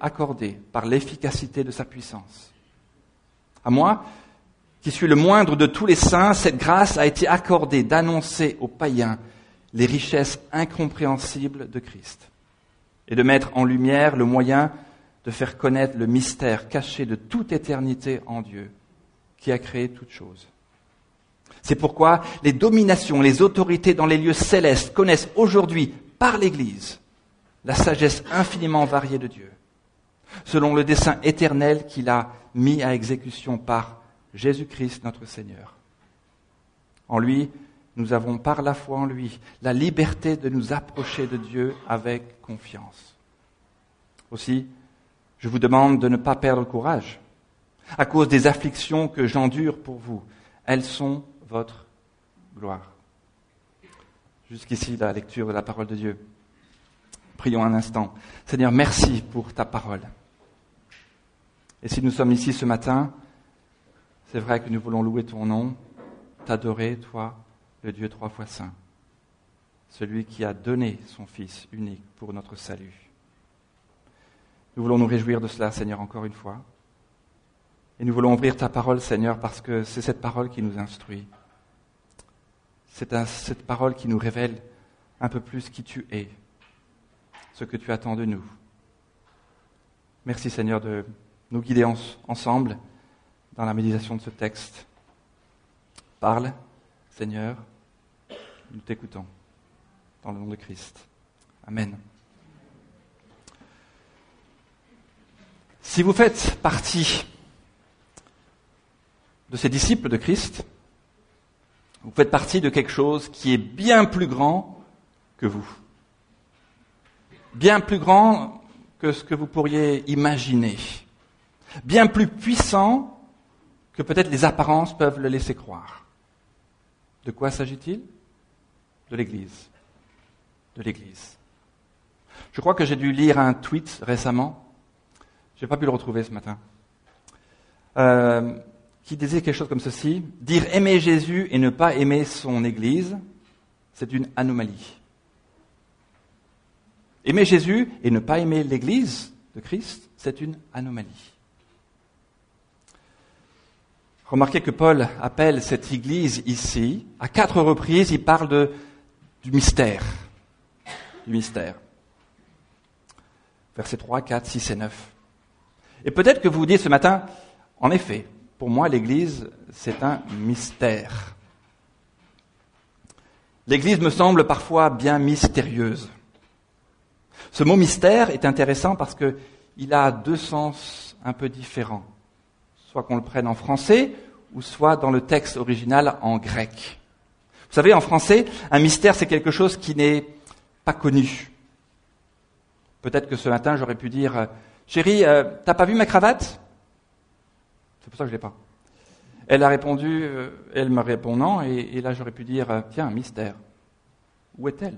accordé par l'efficacité de sa puissance. À moi, qui suis le moindre de tous les saints, cette grâce a été accordée d'annoncer aux païens les richesses incompréhensibles de Christ et de mettre en lumière le moyen de faire connaître le mystère caché de toute éternité en Dieu, qui a créé toutes choses. C'est pourquoi les dominations, les autorités dans les lieux célestes connaissent aujourd'hui, par l'Église, la sagesse infiniment variée de Dieu, selon le dessein éternel qu'il a mis à exécution par Jésus-Christ notre Seigneur. En lui, nous avons par la foi en lui la liberté de nous approcher de Dieu avec confiance. Aussi, je vous demande de ne pas perdre courage à cause des afflictions que j'endure pour vous. Elles sont votre gloire. Jusqu'ici, la lecture de la parole de Dieu. Prions un instant. Seigneur, merci pour ta parole. Et si nous sommes ici ce matin, c'est vrai que nous voulons louer ton nom, t'adorer, toi, le Dieu trois fois saint, celui qui a donné son Fils unique pour notre salut. Nous voulons nous réjouir de cela, Seigneur, encore une fois. Et nous voulons ouvrir ta parole, Seigneur, parce que c'est cette parole qui nous instruit. C'est cette parole qui nous révèle un peu plus qui tu es, ce que tu attends de nous. Merci, Seigneur, de nous guider ensemble dans la méditation de ce texte. Parle, Seigneur, nous t'écoutons. Dans le nom de Christ. Amen. Si vous faites partie de ces disciples de Christ, vous faites partie de quelque chose qui est bien plus grand que vous. Bien plus grand que ce que vous pourriez imaginer. Bien plus puissant que peut-être les apparences peuvent le laisser croire. De quoi s'agit-il? De l'Église. De l'Église. Je crois que j'ai dû lire un tweet récemment, je n'ai pas pu le retrouver ce matin, euh, qui disait quelque chose comme ceci, dire aimer Jésus et ne pas aimer son Église, c'est une anomalie. Aimer Jésus et ne pas aimer l'Église de Christ, c'est une anomalie. Remarquez que Paul appelle cette église ici, à quatre reprises, il parle du mystère. Du mystère. Versets 3, 4, 6 et 9. Et peut-être que vous vous dites ce matin, en effet, pour moi, l'église, c'est un mystère. L'église me semble parfois bien mystérieuse. Ce mot mystère est intéressant parce qu'il a deux sens un peu différents soit qu'on le prenne en français, ou soit dans le texte original en grec. Vous savez, en français, un mystère, c'est quelque chose qui n'est pas connu. Peut-être que ce matin, j'aurais pu dire, chérie, euh, t'as pas vu ma cravate? C'est pour ça que je l'ai pas. Elle a répondu, euh, elle me répond non, et, et là j'aurais pu dire, tiens, mystère. Où est-elle?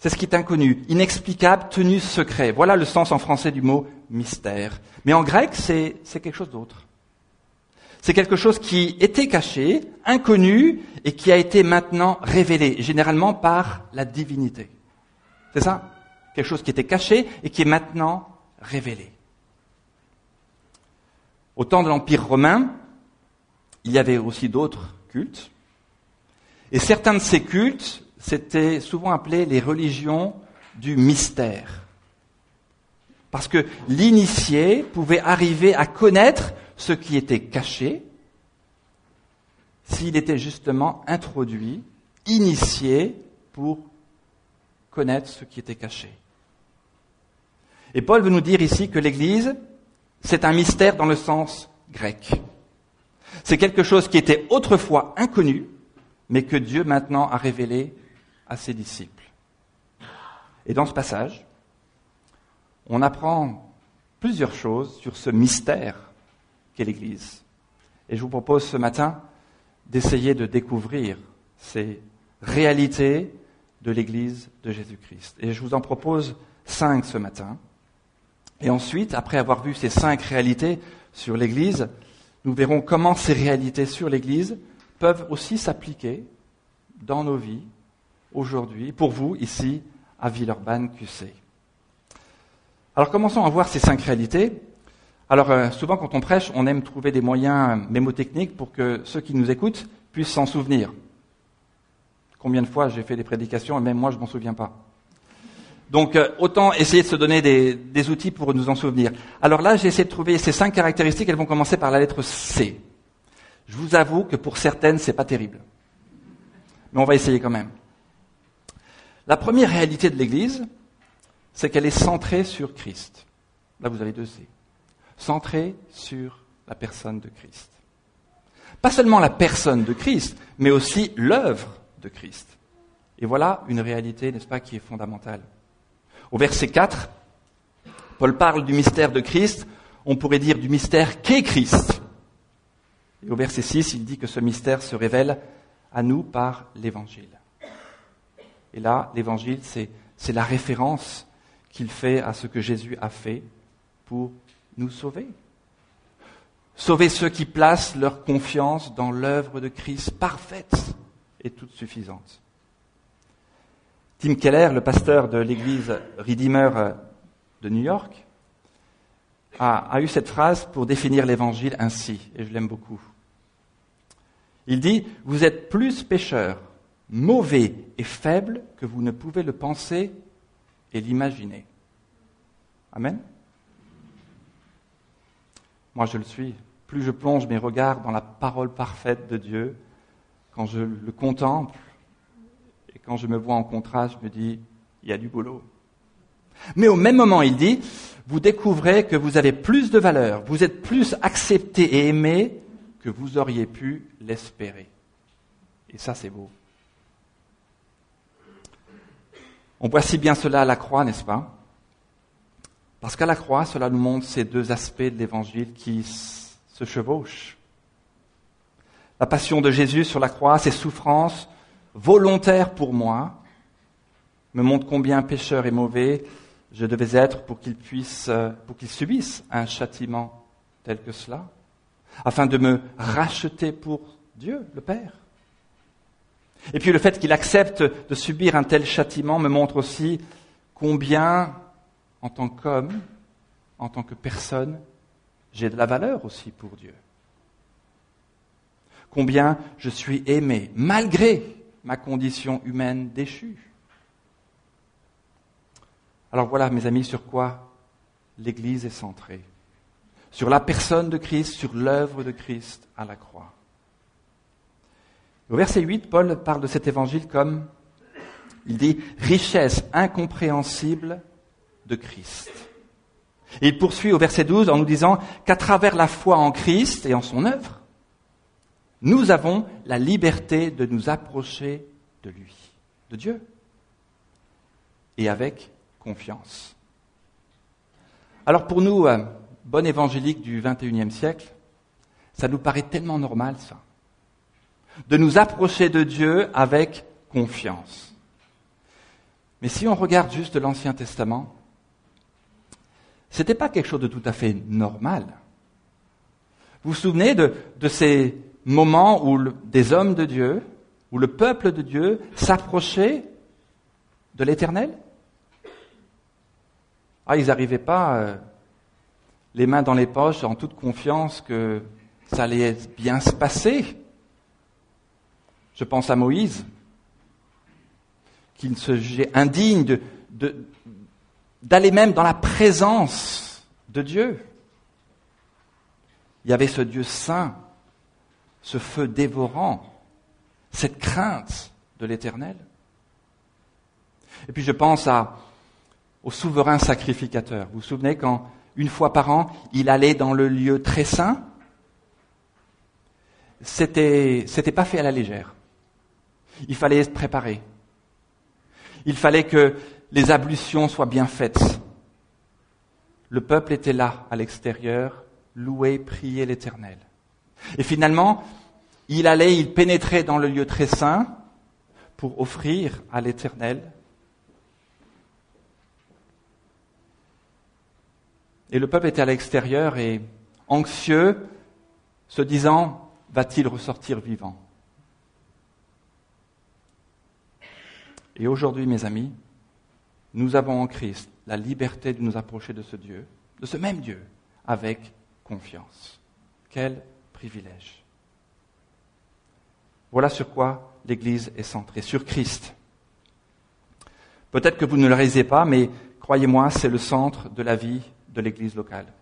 C'est ce qui est inconnu, inexplicable, tenu secret. Voilà le sens en français du mot mystère. Mais en grec, c'est quelque chose d'autre. C'est quelque chose qui était caché, inconnu, et qui a été maintenant révélé, généralement par la divinité. C'est ça? Quelque chose qui était caché et qui est maintenant révélé. Au temps de l'Empire romain, il y avait aussi d'autres cultes. Et certains de ces cultes c'était souvent appelé les religions du mystère. Parce que l'initié pouvait arriver à connaître ce qui était caché s'il était justement introduit, initié pour connaître ce qui était caché. Et Paul veut nous dire ici que l'Église, c'est un mystère dans le sens grec. C'est quelque chose qui était autrefois inconnu, mais que Dieu maintenant a révélé à ses disciples. Et dans ce passage, on apprend plusieurs choses sur ce mystère qu'est l'Église. Et je vous propose ce matin d'essayer de découvrir ces réalités de l'Église de Jésus-Christ. Et je vous en propose cinq ce matin. Et ensuite, après avoir vu ces cinq réalités sur l'Église, nous verrons comment ces réalités sur l'Église peuvent aussi s'appliquer dans nos vies aujourd'hui, pour vous, ici, à Villeurbanne QC. Alors commençons à voir ces cinq réalités. Alors euh, souvent quand on prêche, on aime trouver des moyens mémotechniques pour que ceux qui nous écoutent puissent s'en souvenir. Combien de fois j'ai fait des prédications et même moi je m'en souviens pas. Donc euh, autant essayer de se donner des, des, outils pour nous en souvenir. Alors là, j'ai essayé de trouver ces cinq caractéristiques. Elles vont commencer par la lettre C. Je vous avoue que pour certaines, c'est pas terrible, mais on va essayer quand même. La première réalité de l'Église, c'est qu'elle est centrée sur Christ. Là, vous avez deux C. Centrée sur la personne de Christ. Pas seulement la personne de Christ, mais aussi l'œuvre de Christ. Et voilà une réalité, n'est-ce pas, qui est fondamentale. Au verset 4, Paul parle du mystère de Christ, on pourrait dire du mystère qu'est Christ. Et au verset 6, il dit que ce mystère se révèle à nous par l'Évangile. Et là, l'Évangile, c'est, la référence qu'il fait à ce que Jésus a fait pour nous sauver. Sauver ceux qui placent leur confiance dans l'œuvre de Christ parfaite et toute suffisante. Tim Keller, le pasteur de l'église Redeemer de New York, a, a eu cette phrase pour définir l'évangile ainsi, et je l'aime beaucoup. Il dit, vous êtes plus pécheurs, mauvais et faibles que vous ne pouvez le penser et l'imaginer. Amen. Moi, je le suis. Plus je plonge mes regards dans la parole parfaite de Dieu, quand je le contemple, quand je me vois en contraste, je me dis, il y a du boulot. Mais au même moment, il dit, vous découvrez que vous avez plus de valeur, vous êtes plus accepté et aimé que vous auriez pu l'espérer. Et ça, c'est beau. On voit si bien cela à la croix, n'est-ce pas? Parce qu'à la croix, cela nous montre ces deux aspects de l'évangile qui se chevauchent. La passion de Jésus sur la croix, ses souffrances, volontaire pour moi, me montre combien pécheur et mauvais je devais être pour qu'il puisse, euh, pour qu'il subisse un châtiment tel que cela, afin de me racheter pour Dieu, le Père. Et puis le fait qu'il accepte de subir un tel châtiment me montre aussi combien, en tant qu'homme, en tant que personne, j'ai de la valeur aussi pour Dieu. Combien je suis aimé, malgré ma condition humaine déchue. Alors voilà, mes amis, sur quoi l'Église est centrée. Sur la personne de Christ, sur l'œuvre de Christ à la croix. Au verset 8, Paul parle de cet évangile comme, il dit, richesse incompréhensible de Christ. Il poursuit au verset 12 en nous disant qu'à travers la foi en Christ et en son œuvre, nous avons la liberté de nous approcher de lui, de Dieu, et avec confiance. Alors pour nous, euh, bon évangélique du XXIe siècle, ça nous paraît tellement normal ça, de nous approcher de Dieu avec confiance. Mais si on regarde juste l'Ancien Testament, c'était pas quelque chose de tout à fait normal. Vous vous souvenez de, ces moment où des hommes de Dieu, où le peuple de Dieu s'approchait de l'Éternel? Ah, ils n'arrivaient pas euh, les mains dans les poches en toute confiance que ça allait bien se passer. Je pense à Moïse, qui se jugeait indigne d'aller même dans la présence de Dieu. Il y avait ce Dieu saint ce feu dévorant, cette crainte de l'éternel. Et puis je pense à, au souverain sacrificateur. Vous vous souvenez quand, une fois par an, il allait dans le lieu très saint? C'était, c'était pas fait à la légère. Il fallait se préparer. Il fallait que les ablutions soient bien faites. Le peuple était là, à l'extérieur, louer, prier l'éternel. Et finalement, il allait, il pénétrait dans le lieu très saint pour offrir à l'Éternel. Et le peuple était à l'extérieur et anxieux, se disant, va-t-il ressortir vivant? Et aujourd'hui, mes amis, nous avons en Christ la liberté de nous approcher de ce Dieu, de ce même Dieu, avec confiance. Quel privilège. Voilà sur quoi l'Église est centrée, sur Christ. Peut-être que vous ne le réalisez pas, mais croyez-moi, c'est le centre de la vie de l'Église locale.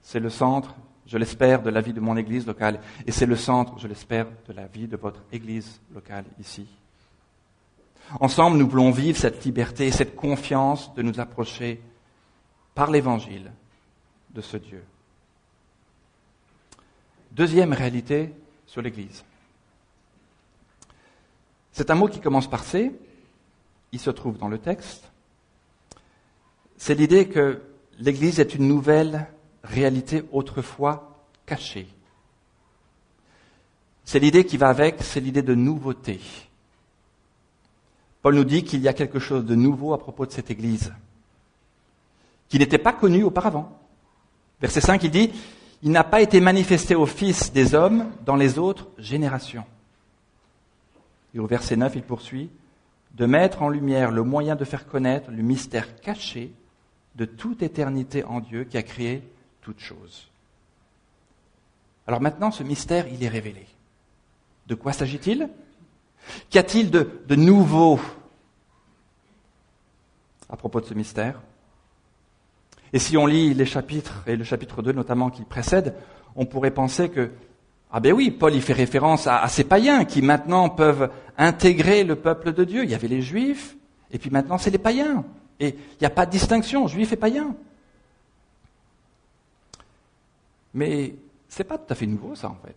C'est le centre, je l'espère, de la vie de mon Église locale, et c'est le centre, je l'espère, de la vie de votre Église locale ici. Ensemble, nous voulons vivre cette liberté et cette confiance de nous approcher par l'Évangile de ce Dieu. Deuxième réalité sur l'Église. C'est un mot qui commence par C, il se trouve dans le texte. C'est l'idée que l'Église est une nouvelle réalité autrefois cachée. C'est l'idée qui va avec, c'est l'idée de nouveauté. Paul nous dit qu'il y a quelque chose de nouveau à propos de cette Église, qui n'était pas connu auparavant. Verset 5, il dit, il n'a pas été manifesté aux fils des hommes dans les autres générations. Et au verset 9, il poursuit, de mettre en lumière le moyen de faire connaître le mystère caché de toute éternité en Dieu qui a créé toutes choses. Alors maintenant, ce mystère, il est révélé. De quoi s'agit-il? Qu'y a-t-il de, nouveau à propos de ce mystère? Et si on lit les chapitres, et le chapitre 2 notamment qui précède, on pourrait penser que, ah ben oui, Paul y fait référence à, ces païens qui maintenant peuvent intégrer le peuple de Dieu. Il y avait les juifs, et puis maintenant c'est les païens. Et il n'y a pas de distinction, juifs et païens. Mais c'est pas tout à fait nouveau ça en fait.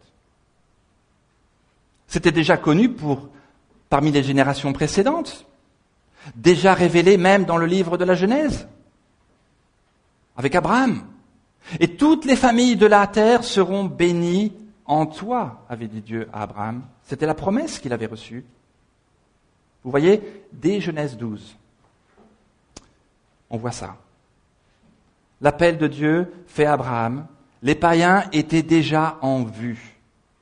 C'était déjà connu pour parmi les générations précédentes, déjà révélé même dans le livre de la Genèse, avec Abraham. Et toutes les familles de la terre seront bénies en toi, avait dit Dieu à Abraham. C'était la promesse qu'il avait reçue. Vous voyez, dès Genèse 12, on voit ça. L'appel de Dieu fait à Abraham. Les païens étaient déjà en vue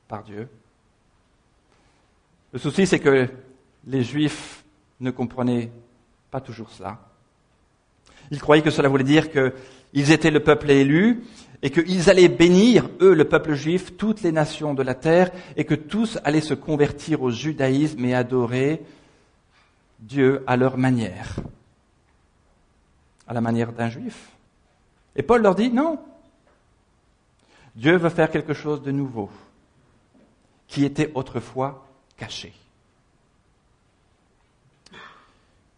par Dieu. Le souci, c'est que les Juifs ne comprenaient pas toujours cela. Ils croyaient que cela voulait dire qu'ils étaient le peuple élu et qu'ils allaient bénir, eux, le peuple juif, toutes les nations de la terre et que tous allaient se convertir au judaïsme et adorer Dieu à leur manière, à la manière d'un juif. Et Paul leur dit non. Dieu veut faire quelque chose de nouveau qui était autrefois caché.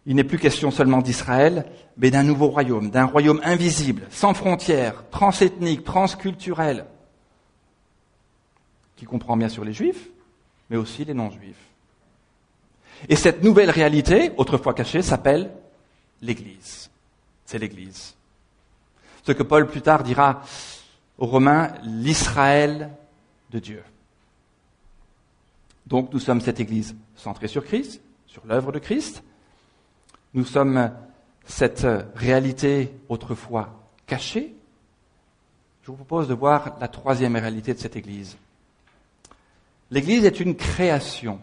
Il n'est plus question seulement d'Israël, mais d'un nouveau royaume, d'un royaume invisible, sans frontières, transethnique, transculturel, qui comprend bien sûr les juifs, mais aussi les non-juifs. Et cette nouvelle réalité, autrefois cachée, s'appelle l'Église. C'est l'Église. Ce que Paul plus tard dira aux Romains, l'Israël de Dieu. Donc nous sommes cette Église centrée sur Christ, sur l'œuvre de Christ, nous sommes cette réalité autrefois cachée. Je vous propose de voir la troisième réalité de cette Église. L'Église est une création.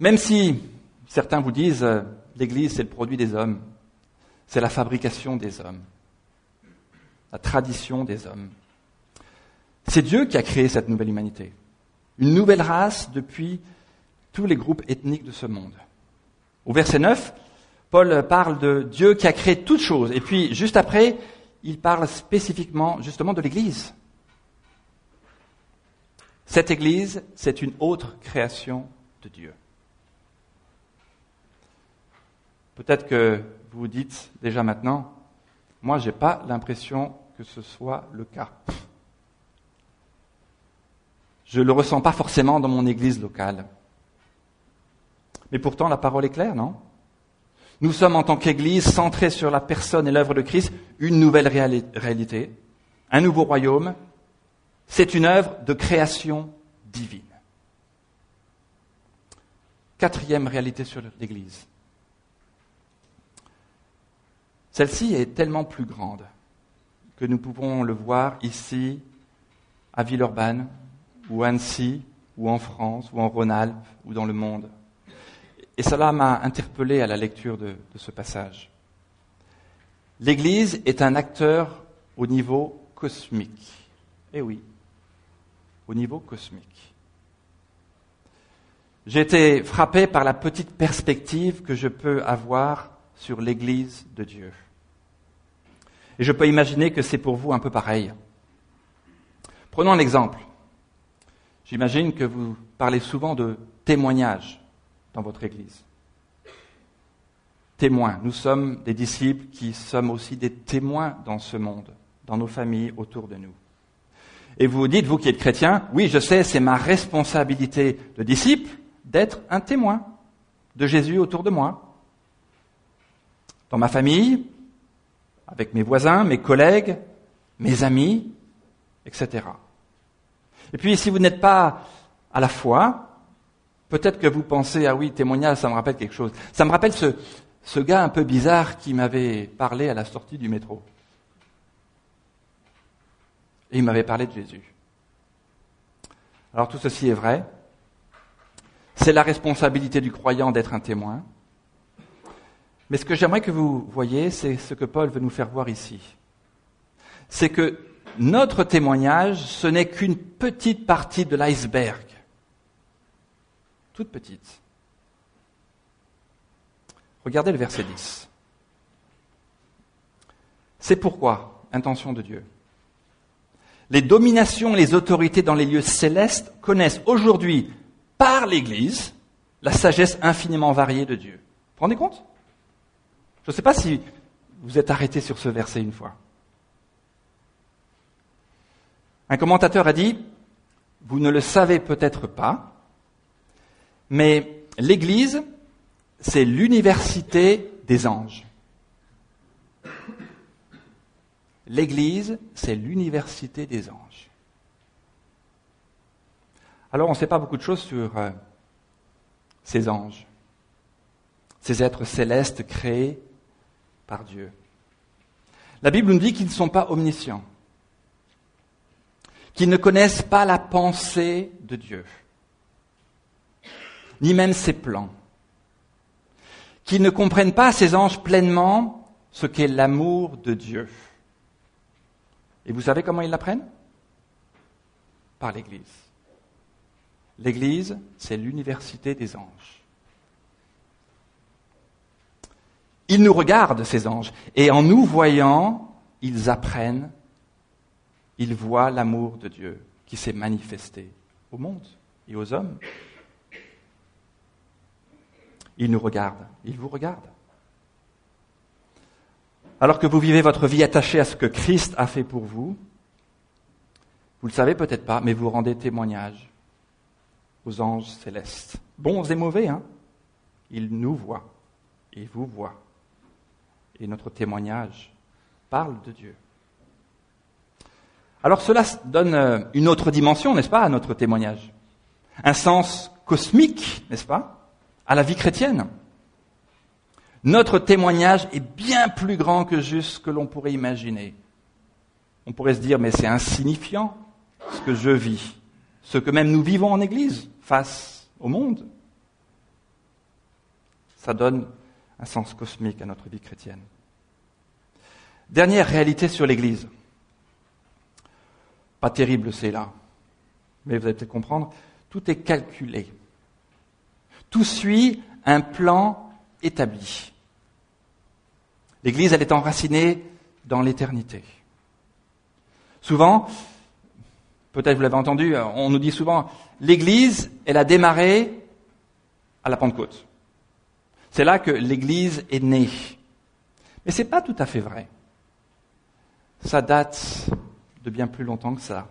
Même si certains vous disent l'Église c'est le produit des hommes, c'est la fabrication des hommes, la tradition des hommes. C'est Dieu qui a créé cette nouvelle humanité, une nouvelle race depuis tous les groupes ethniques de ce monde. Au verset 9, Paul parle de Dieu qui a créé toutes choses. Et puis, juste après, il parle spécifiquement justement de l'Église. Cette Église, c'est une autre création de Dieu. Peut-être que vous dites déjà maintenant, moi, je n'ai pas l'impression que ce soit le cas. Je ne le ressens pas forcément dans mon Église locale. Mais pourtant, la parole est claire, non? Nous sommes en tant qu'Église centrés sur la personne et l'œuvre de Christ, une nouvelle réalité, un nouveau royaume. C'est une œuvre de création divine. Quatrième réalité sur l'Église. Celle-ci est tellement plus grande que nous pouvons le voir ici, à Villeurbanne, ou Annecy, ou en France, ou en Rhône-Alpes, ou dans le monde. et cela m'a interpellé à la lecture de ce passage. L'Église est un acteur au niveau cosmique. Eh oui, au niveau cosmique. J'ai été frappé par la petite perspective que je peux avoir sur l'Église de Dieu. Et je peux imaginer que c'est pour vous un peu pareil. Prenons un exemple. J'imagine que vous parlez souvent de témoignages dans votre Église. Témoins. Nous sommes des disciples qui sommes aussi des témoins dans ce monde, dans nos familles, autour de nous. Et vous dites, vous qui êtes chrétien, oui, je sais, c'est ma responsabilité de disciple, d'être un témoin de Jésus autour de moi. Dans ma famille, avec mes voisins, mes collègues, mes amis, etc. Et puis si vous n'êtes pas à la foi, peut-être que vous pensez, ah oui, témoignage, ça me rappelle quelque chose. Ça me rappelle ce, ce gars un peu bizarre qui m'avait parlé à la sortie du métro. Et il m'avait parlé de Jésus. Alors tout ceci est vrai, c'est la responsabilité du croyant d'être un témoin. Mais ce que j'aimerais que vous voyez, c'est ce que Paul veut nous faire voir ici. C'est que notre témoignage, ce n'est qu'une petite partie de l'iceberg. Toute petite. Regardez le verset 10. C'est pourquoi, intention de Dieu, les dominations et les autorités dans les lieux célestes connaissent aujourd'hui par l'Église la sagesse infiniment variée de Dieu. Vous vous rendez compte? Je ne sais pas si vous êtes arrêté sur ce verset une fois. Un commentateur a dit, vous ne le savez peut-être pas, mais l'Église, c'est l'université des anges. L'Église, c'est l'université des anges. Alors on ne sait pas beaucoup de choses sur euh, ces anges, ces êtres célestes créés par Dieu. La Bible nous dit qu'ils ne sont pas omniscients, qu'ils ne connaissent pas la pensée de Dieu, ni même ses plans, qu'ils ne comprennent pas, ces anges, pleinement ce qu'est l'amour de Dieu. Et vous savez comment ils l'apprennent? Par l'Église. L'Église, c'est l'université des anges. Ils nous regardent, ces anges, et en nous voyant, ils apprennent, ils voient l'amour de Dieu qui s'est manifesté au monde et aux hommes. Ils nous regardent, ils vous regardent. Alors que vous vivez votre vie attachée à ce que Christ a fait pour vous, vous le savez peut-être pas, mais vous rendez témoignage aux anges célestes. Bons et mauvais, hein Ils nous voient, ils vous voient. Et notre témoignage parle de Dieu. Alors cela donne euh, une autre dimension, n'est-ce pas, à notre témoignage? Un sens cosmique, n'est-ce pas, à la vie chrétienne. Notre témoignage est bien plus grand que juste ce que l'on pourrait imaginer. On pourrait se dire, mais c'est insignifiant ce que je vis, ce que même nous vivons en Église face au monde. Ça donne un sens cosmique à notre vie chrétienne. Dernière réalité sur l'Église. Pas terrible, c'est là. Mais vous allez peut-être comprendre. Tout est calculé. Tout suit un plan établi. L'Église, elle est enracinée dans l'éternité. Souvent, peut-être vous l'avez entendu, on nous dit souvent, l'Église, elle a démarré à la Pentecôte. C'est là que l'Église est née. Mais ce n'est pas tout à fait vrai. Ça date bien plus longtemps que ça.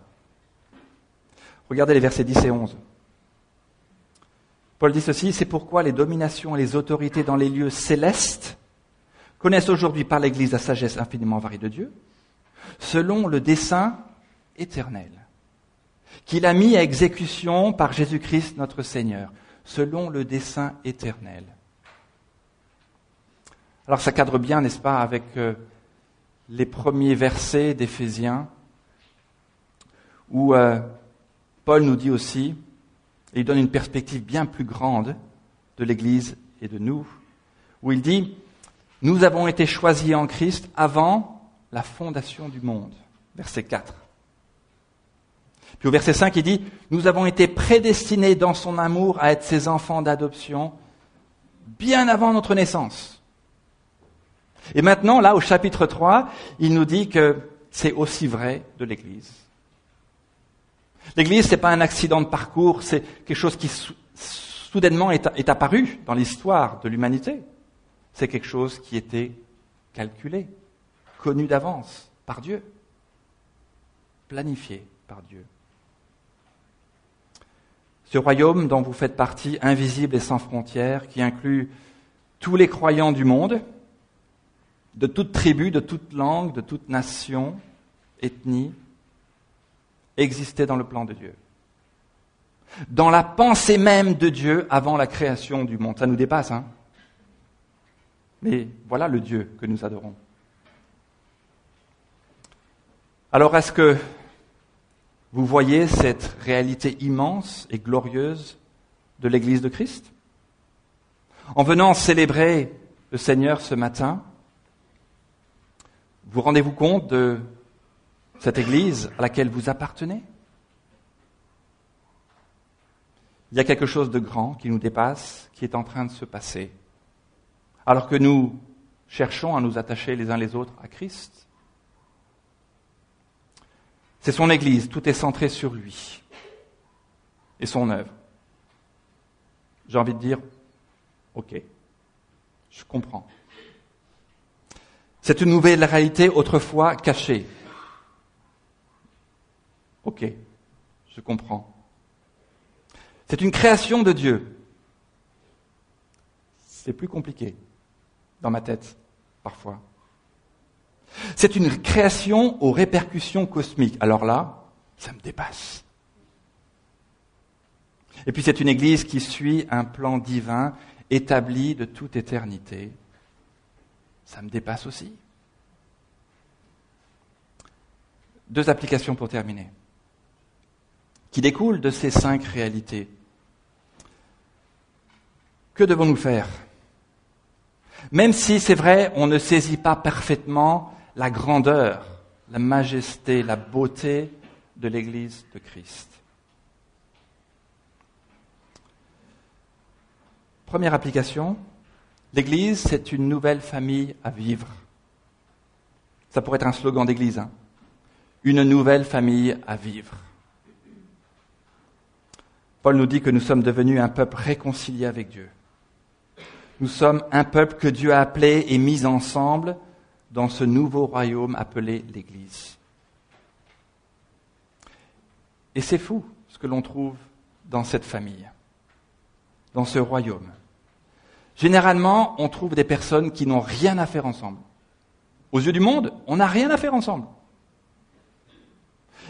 Regardez les versets 10 et 11. Paul dit ceci, c'est pourquoi les dominations et les autorités dans les lieux célestes connaissent aujourd'hui par l'Église la sagesse infiniment variée de Dieu, selon le dessein éternel qu'il a mis à exécution par Jésus-Christ notre Seigneur, selon le dessein éternel. Alors ça cadre bien, n'est-ce pas, avec euh, les premiers versets d'Éphésiens, où euh, Paul nous dit aussi, et il donne une perspective bien plus grande de l'Église et de nous, où il dit, nous avons été choisis en Christ avant la fondation du monde. Verset 4. Puis au verset 5, il dit, nous avons été prédestinés dans son amour à être ses enfants d'adoption bien avant notre naissance. Et maintenant, là, au chapitre 3, il nous dit que c'est aussi vrai de l'Église. L'Église, n'est pas un accident de parcours, c'est quelque chose qui soudainement est, apparu dans l'histoire de l'humanité. C'est quelque chose qui était calculé, connu d'avance par Dieu, planifié par Dieu. Ce royaume dont vous faites partie, invisible et sans frontières, qui inclut tous les croyants du monde, de toute tribu, de toute langue, de toute nation, ethnie, existait dans le plan de Dieu. Dans la pensée même de Dieu avant la création du monde. Ça nous dépasse, hein Mais voilà le Dieu que nous adorons. Alors est-ce que vous voyez cette réalité immense et glorieuse de l'Église de Christ? En venant célébrer le Seigneur ce matin, vous rendez-vous compte de cette Église à laquelle vous appartenez? Il y a quelque chose de grand qui nous dépasse, qui est en train de se passer. Alors que nous cherchons à nous attacher les uns les autres à Christ, c'est son Église, tout est centré sur lui et son œuvre. J'ai envie de dire, ok, je comprends. C'est une nouvelle réalité autrefois cachée. Ok, je comprends. C'est une création de Dieu. C'est plus compliqué dans ma tête, parfois. C'est une création aux répercussions cosmiques. Alors là, ça me dépasse. Et puis c'est une Église qui suit un plan divin établi de toute éternité. Ça me dépasse aussi. Deux applications pour terminer, qui découlent de ces cinq réalités. Que devons-nous faire? Même si c'est vrai, on ne saisit pas parfaitement la grandeur, la majesté, la beauté de l'Église de Christ. Première application, l'Église, c'est une nouvelle famille à vivre. Ça pourrait être un slogan d'Église. Hein. une nouvelle famille à vivre. Paul nous dit que nous sommes devenus un peuple réconcilié avec Dieu. Nous sommes un peuple que Dieu a appelé et mis ensemble dans ce nouveau royaume appelé l'Église. Et c'est fou ce que l'on trouve dans cette famille, dans ce royaume. Généralement, on trouve des personnes qui n'ont rien à faire ensemble. Aux yeux du monde, on n'a rien à faire ensemble.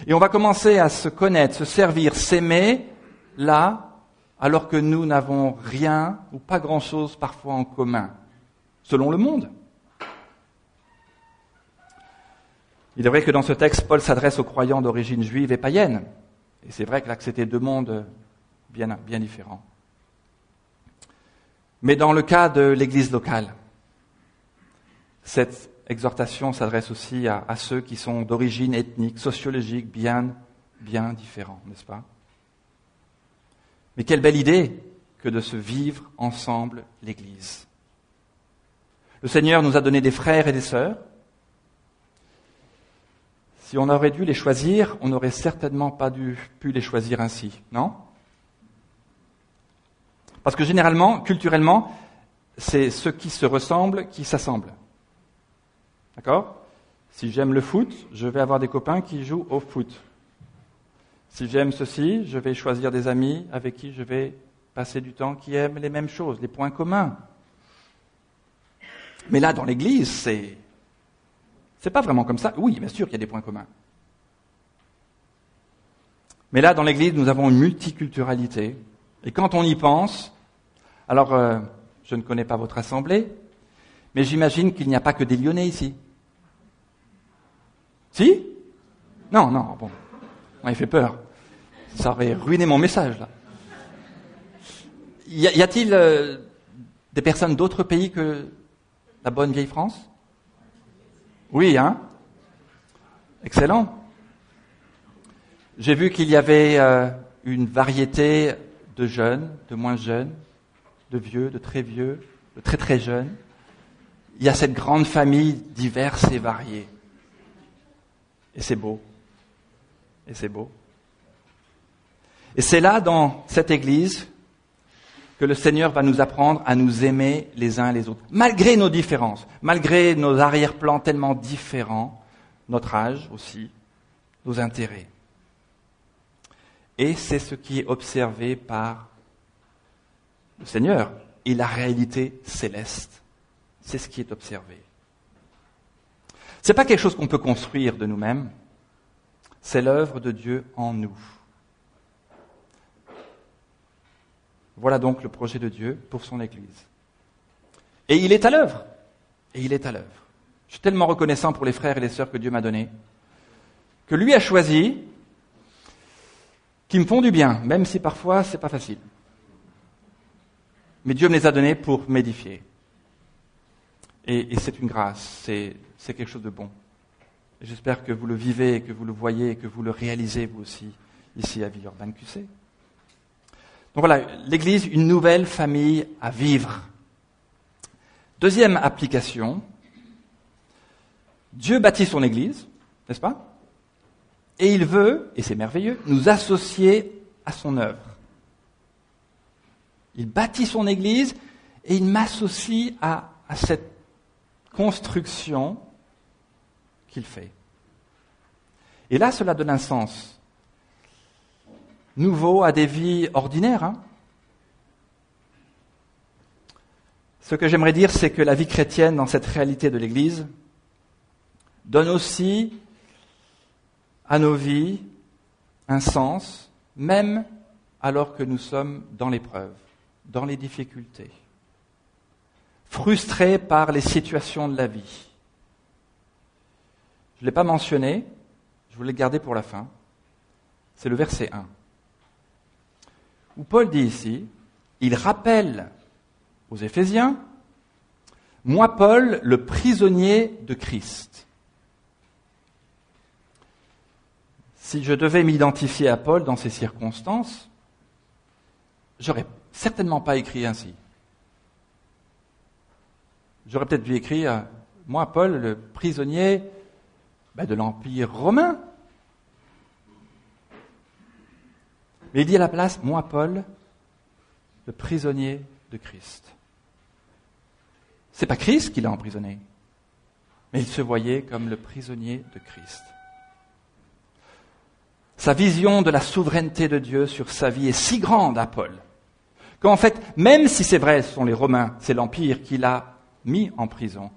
Et on va commencer à se connaître, se servir, s'aimer, là, alors que nous n'avons rien ou pas grand-chose parfois en commun, selon le monde. Il est vrai que dans ce texte, Paul s'adresse aux croyants d'origine juive et païenne. Et c'est vrai que là, c'était deux mondes bien, bien différents. Mais dans le cas de l'Église locale, cette exhortation s'adresse aussi à, à, ceux qui sont d'origine ethnique, sociologique, bien, bien différents, n'est-ce pas? Mais quelle belle idée que de se vivre ensemble l'Église. Le Seigneur nous a donné des frères et des sœurs, si on aurait dû les choisir, on n'aurait certainement pas dû, pu les choisir ainsi, non? Parce que généralement, culturellement, c'est ceux qui se ressemblent qui s'assemblent. D'accord? Si j'aime le foot, je vais avoir des copains qui jouent au foot. Si j'aime ceci, je vais choisir des amis avec qui je vais passer du temps qui aiment les mêmes choses, les points communs. Mais là, dans l'Église, c'est c'est pas vraiment comme ça. Oui, bien sûr qu'il y a des points communs. Mais là, dans l'Église, nous avons une multiculturalité. Et quand on y pense, alors euh, je ne connais pas votre assemblée, mais j'imagine qu'il n'y a pas que des Lyonnais ici. Si? Non, non, bon. Il fait peur. Ça aurait ruiné mon message, là. Y a-t-il euh, Des personnes d'autres pays que la bonne vieille France? Oui, hein? Excellent. J'ai vu qu'il y avait euh, une variété de jeunes, de moins jeunes, de vieux, de très vieux, de très très jeunes. Il y a cette grande famille diverse et variée. Et c'est beau. Et c'est beau. Et c'est là, dans cette Église, que le Seigneur va nous apprendre à nous aimer les uns les autres, malgré nos différences, malgré nos arrière-plans tellement différents, notre âge aussi, nos intérêts. Et c'est ce qui est observé par le Seigneur et la réalité céleste. C'est ce qui est observé. Ce n'est pas quelque chose qu'on peut construire de nous-mêmes, c'est l'œuvre de Dieu en nous. Voilà donc le projet de Dieu pour son Église. Et il est à l'œuvre. Et il est à l'œuvre. Je suis tellement reconnaissant pour les frères et les sœurs que Dieu m'a donnés, que lui a choisi, qui me font du bien, même si parfois c'est pas facile. Mais Dieu me les a donnés pour m'édifier. Et, c'est une grâce, c'est quelque chose de bon. J'espère que vous le vivez, que vous le voyez, que vous le réalisez vous aussi, ici à Villeurbanne QC. Donc voilà, l'Église, une nouvelle famille à vivre. Deuxième application, Dieu bâtit son Église, n'est-ce pas? Et il veut, et c'est merveilleux, nous associer à son œuvre. Il bâtit son Église et il m'associe à, à cette construction qu'il fait. Et là, cela donne un sens nouveau à des vies ordinaires. Hein. Ce que j'aimerais dire, c'est que la vie chrétienne, dans cette réalité de l'Église, donne aussi à nos vies un sens, même alors que nous sommes dans l'épreuve, dans les difficultés, frustrés par les situations de la vie. Je ne l'ai pas mentionné, je voulais le garder pour la fin. C'est le verset 1. Où Paul dit ici, il rappelle aux Éphésiens, moi Paul, le prisonnier de Christ. Si je devais m'identifier à Paul dans ces circonstances, j'aurais certainement pas écrit ainsi. J'aurais peut-être dû écrire, moi Paul, le prisonnier ben, de l'Empire romain. Mais il dit à la place, moi Paul, le prisonnier de Christ. C'est pas Christ qui l'a emprisonné, mais il se voyait comme le prisonnier de Christ. Sa vision de la souveraineté de Dieu sur sa vie est si grande à Paul qu'en fait, même si c'est vrai, ce sont les Romains, c'est l'Empire qui l'a mis en prison,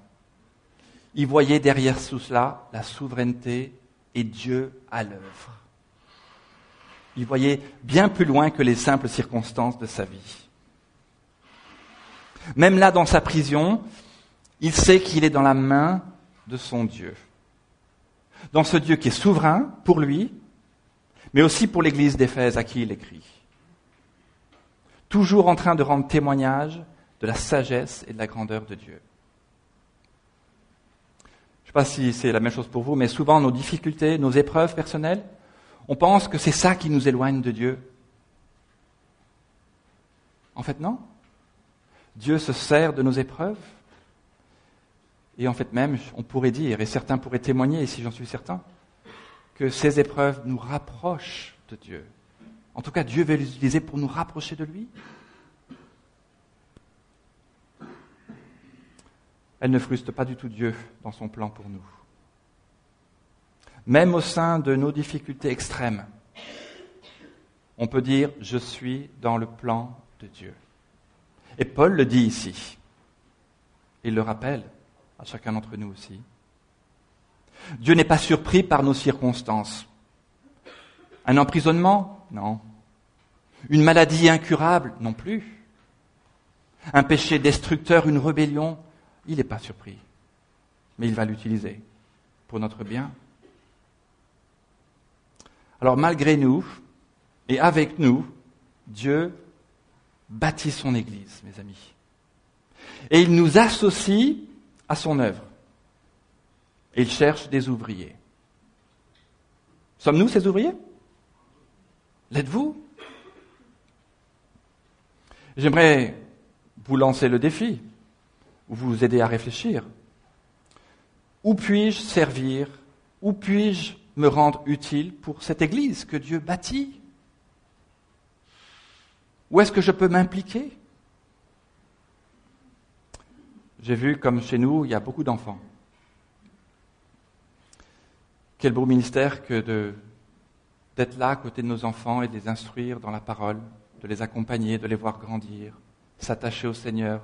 il voyait derrière tout cela la souveraineté et Dieu à l'œuvre. Il voyait bien plus loin que les simples circonstances de sa vie. Même là, dans sa prison, il sait qu'il est dans la main de son Dieu. Dans ce Dieu qui est souverain pour lui, mais aussi pour l'Église d'Éphèse à qui il écrit. Toujours en train de rendre témoignage de la sagesse et de la grandeur de Dieu. Je ne sais pas si c'est la même chose pour vous, mais souvent nos difficultés, nos épreuves personnelles, on pense que c'est ça qui nous éloigne de Dieu. En fait, non. Dieu se sert de nos épreuves. Et en fait, même, on pourrait dire, et certains pourraient témoigner, si j'en suis certain, que ces épreuves nous rapprochent de Dieu. En tout cas, Dieu veut les utiliser pour nous rapprocher de lui. Elle ne frustre pas du tout Dieu dans son plan pour nous. Même au sein de nos difficultés extrêmes, on peut dire je suis dans le plan de Dieu. Et Paul le dit ici. Il le rappelle à chacun d'entre nous aussi. Dieu n'est pas surpris par nos circonstances. Un emprisonnement? Non. Une maladie incurable? Non plus. Un péché destructeur, une rébellion? Il n'est pas surpris, mais il va l'utiliser pour notre bien. Alors malgré nous et avec nous, Dieu bâtit son Église, mes amis. Et il nous associe à son œuvre. Il cherche des ouvriers. Sommes-nous ces ouvriers? L'êtes-vous? J'aimerais vous lancer le défi, vous aider à réfléchir. Où puis-je servir? Où puis-je me rendre utile pour cette Église que Dieu bâtit? Où est-ce que je peux m'impliquer? J'ai vu comme chez nous, il y a beaucoup d'enfants. Quel beau ministère que d'être là à côté de nos enfants et de les instruire dans la parole, de les accompagner, de les voir grandir, s'attacher au Seigneur,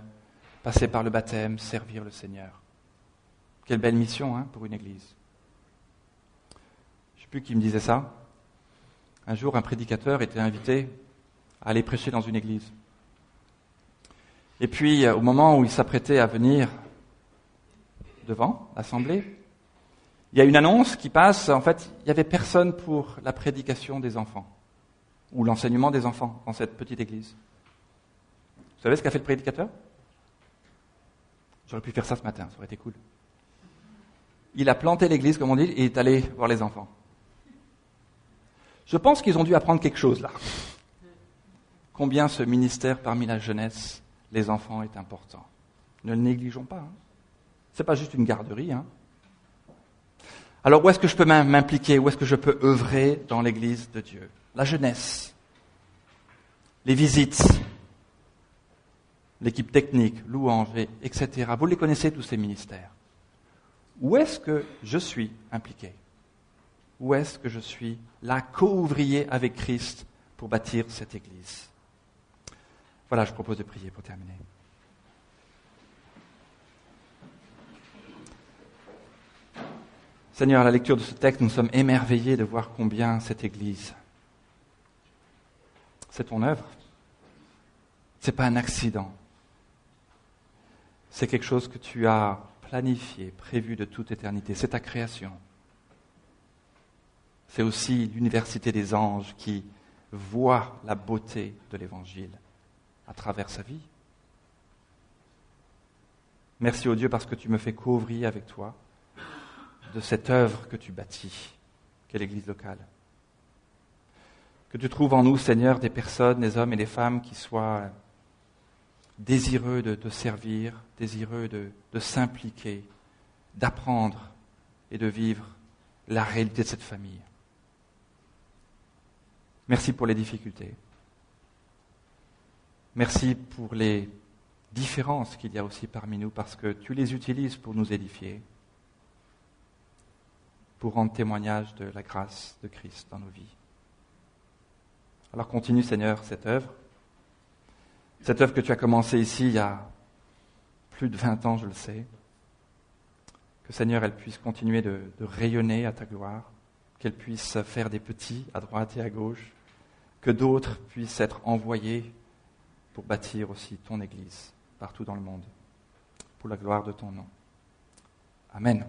passer par le baptême, servir le Seigneur. Quelle belle mission hein, pour une église. Je ne sais plus qui me disait ça. Un jour, un prédicateur était invité à aller prêcher dans une église. Et puis, euh, au moment où il s'apprêtait à venir devant l'assemblée, il y a une annonce qui passe. En fait, il n'y avait personne pour la prédication des enfants ou l'enseignement des enfants dans cette petite église. Vous savez ce qu'a fait le prédicateur? J'aurais pu faire ça ce matin, ça aurait été cool. Il a planté l'église, comme on dit, et est allé voir les enfants. Je pense qu'ils ont dû apprendre quelque chose là. Combien ce ministère parmi la jeunesse, les enfants, est important. Ne le négligeons pas. Hein. Ce n'est pas juste une garderie. Hein. Alors où est-ce que je peux m'impliquer? Où est-ce que je peux œuvrer dans l'église de Dieu? La jeunesse, les visites, l'équipe technique, louange, etc. Vous les connaissez tous ces ministères. Où est-ce que je suis impliqué? Où est-ce que je suis là, co-ouvrier avec Christ pour bâtir cette Église? Voilà, je propose de prier pour terminer. Seigneur, à la lecture de ce texte, nous sommes émerveillés de voir combien cette Église, c'est ton œuvre. Ce n'est pas un accident. C'est quelque chose que tu as planifié, prévu de toute éternité. C'est ta création. C'est aussi l'université des anges qui voit la beauté de l'Évangile à travers sa vie. Merci au Dieu parce que tu me fais couvrir avec toi de cette œuvre que tu bâtis, qu'est l'Église locale. Que tu trouves en nous, Seigneur, des personnes, des hommes et des femmes qui soient désireux de te servir, désireux de, s'impliquer, d'apprendre et de vivre la réalité de cette famille. Merci pour les difficultés. Merci pour les différences qu'il y a aussi parmi nous parce que tu les utilises pour nous édifier, pour rendre témoignage de la grâce de Christ dans nos vies. Alors continue Seigneur cette œuvre cette œuvre que tu as commencée ici il y a plus de 20 ans, je le sais. Que Seigneur, elle puisse continuer de, de rayonner à ta gloire, qu'elle puisse faire des petits à droite et à gauche, que d'autres puissent être envoyés pour bâtir aussi ton Église partout dans le monde, pour la gloire de ton nom. Amen.